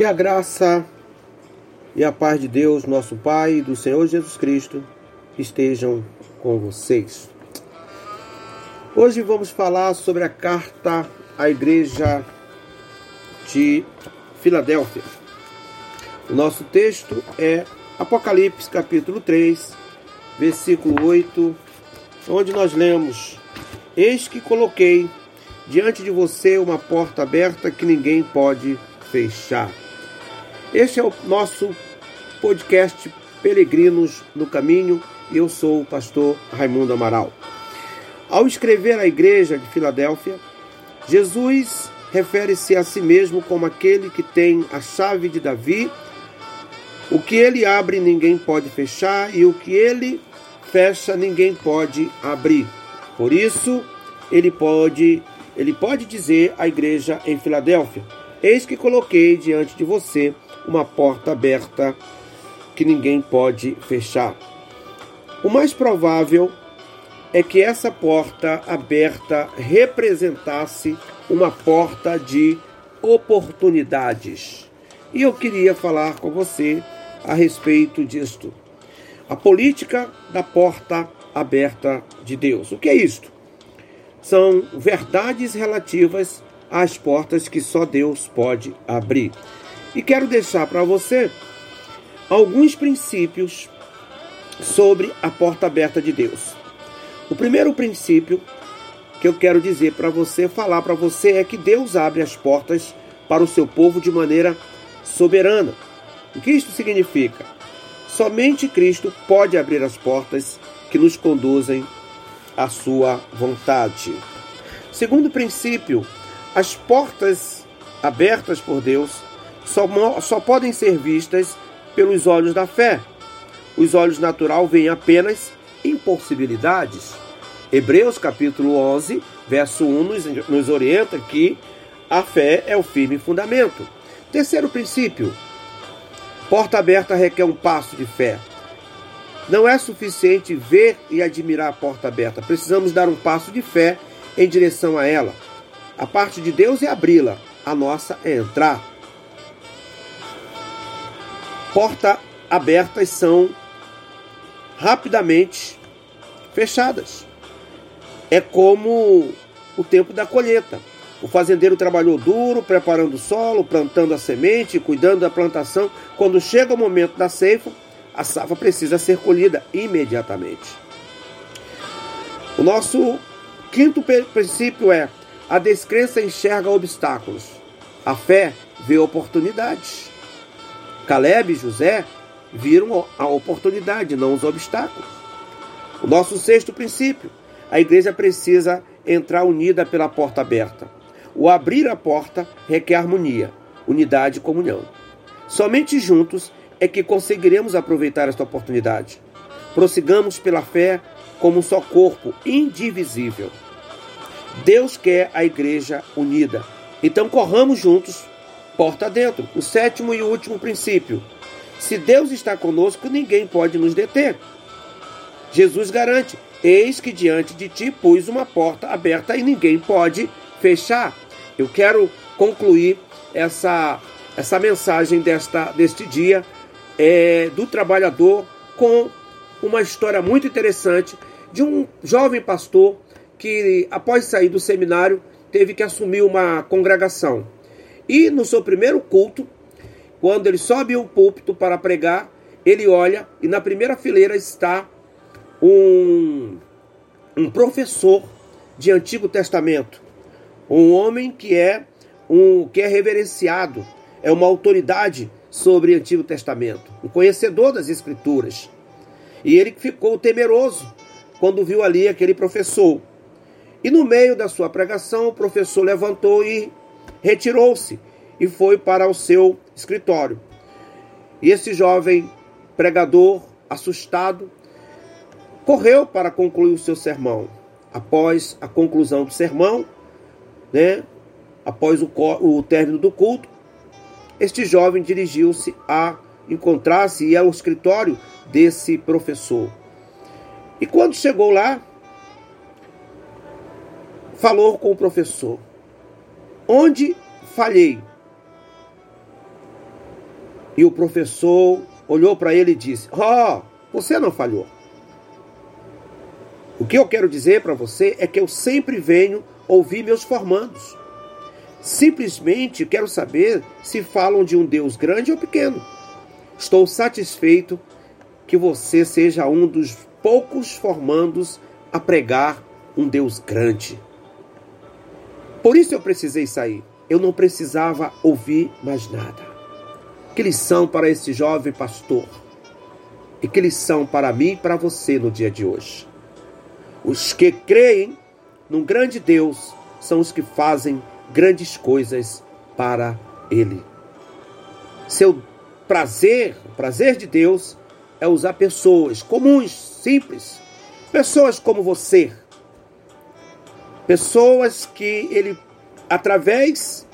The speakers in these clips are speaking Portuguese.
Que a graça e a paz de Deus, nosso Pai, e do Senhor Jesus Cristo estejam com vocês. Hoje vamos falar sobre a carta à igreja de Filadélfia. O nosso texto é Apocalipse capítulo 3, versículo 8, onde nós lemos: Eis que coloquei diante de você uma porta aberta que ninguém pode fechar. Este é o nosso podcast Peregrinos no Caminho e eu sou o pastor Raimundo Amaral. Ao escrever à igreja de Filadélfia, Jesus refere-se a si mesmo como aquele que tem a chave de Davi. O que ele abre, ninguém pode fechar, e o que ele fecha, ninguém pode abrir. Por isso, ele pode, ele pode dizer à igreja em Filadélfia: Eis que coloquei diante de você uma porta aberta que ninguém pode fechar. O mais provável é que essa porta aberta representasse uma porta de oportunidades. E eu queria falar com você a respeito disto. A política da porta aberta de Deus. O que é isto? São verdades relativas às portas que só Deus pode abrir. E quero deixar para você alguns princípios sobre a porta aberta de Deus. O primeiro princípio que eu quero dizer para você, falar para você, é que Deus abre as portas para o seu povo de maneira soberana. O que isso significa? Somente Cristo pode abrir as portas que nos conduzem à sua vontade. Segundo princípio, as portas abertas por Deus só, só podem ser vistas pelos olhos da fé. Os olhos natural veem apenas impossibilidades. Hebreus capítulo 11, verso 1 nos, nos orienta que a fé é o firme fundamento. Terceiro princípio: porta aberta requer um passo de fé. Não é suficiente ver e admirar a porta aberta, precisamos dar um passo de fé em direção a ela. A parte de Deus é abri-la, a nossa é entrar. Portas abertas são rapidamente fechadas. É como o tempo da colheita. O fazendeiro trabalhou duro, preparando o solo, plantando a semente, cuidando da plantação. Quando chega o momento da ceifa, a safra precisa ser colhida imediatamente. O nosso quinto princípio é: a descrença enxerga obstáculos, a fé vê oportunidades. Caleb e José viram a oportunidade, não os obstáculos. O nosso sexto princípio: a igreja precisa entrar unida pela porta aberta. O abrir a porta requer harmonia, unidade e comunhão. Somente juntos é que conseguiremos aproveitar esta oportunidade. Prossigamos pela fé como um só corpo, indivisível. Deus quer a igreja unida. Então corramos juntos porta dentro. O sétimo e último princípio. Se Deus está conosco, ninguém pode nos deter. Jesus garante: Eis que diante de ti pus uma porta aberta e ninguém pode fechar. Eu quero concluir essa, essa mensagem desta, deste dia é, do trabalhador com uma história muito interessante de um jovem pastor que, após sair do seminário, teve que assumir uma congregação. E no seu primeiro culto, quando ele sobe o púlpito para pregar, ele olha e na primeira fileira está um, um professor de Antigo Testamento, um homem que é um que é reverenciado, é uma autoridade sobre o Antigo Testamento, um conhecedor das Escrituras. E ele ficou temeroso quando viu ali aquele professor. E no meio da sua pregação, o professor levantou e retirou-se e foi para o seu escritório. E esse jovem pregador, assustado, correu para concluir o seu sermão. Após a conclusão do sermão, né, após o, o término do culto, este jovem dirigiu-se a encontrar-se e ao escritório desse professor. E quando chegou lá, falou com o professor: Onde falhei? E o professor olhou para ele e disse: Oh, você não falhou. O que eu quero dizer para você é que eu sempre venho ouvir meus formandos. Simplesmente quero saber se falam de um Deus grande ou pequeno. Estou satisfeito que você seja um dos poucos formandos a pregar um Deus grande. Por isso eu precisei sair. Eu não precisava ouvir mais nada. Que lição para esse jovem pastor. E que lição para mim e para você no dia de hoje. Os que creem num grande Deus são os que fazem grandes coisas para Ele. Seu prazer, o prazer de Deus, é usar pessoas comuns, simples, pessoas como você, pessoas que Ele, através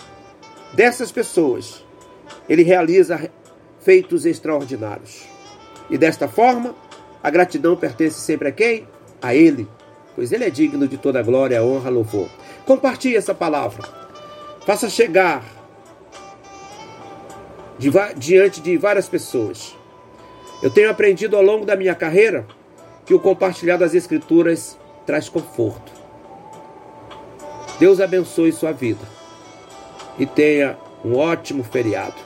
dessas pessoas, Ele realiza feitos extraordinários. E desta forma, a gratidão pertence sempre a quem? A Ele pois ele é digno de toda glória, honra, louvor. Compartilhe essa palavra. Faça chegar de, diante de várias pessoas. Eu tenho aprendido ao longo da minha carreira que o compartilhar das Escrituras traz conforto. Deus abençoe sua vida e tenha um ótimo feriado.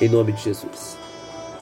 Em nome de Jesus.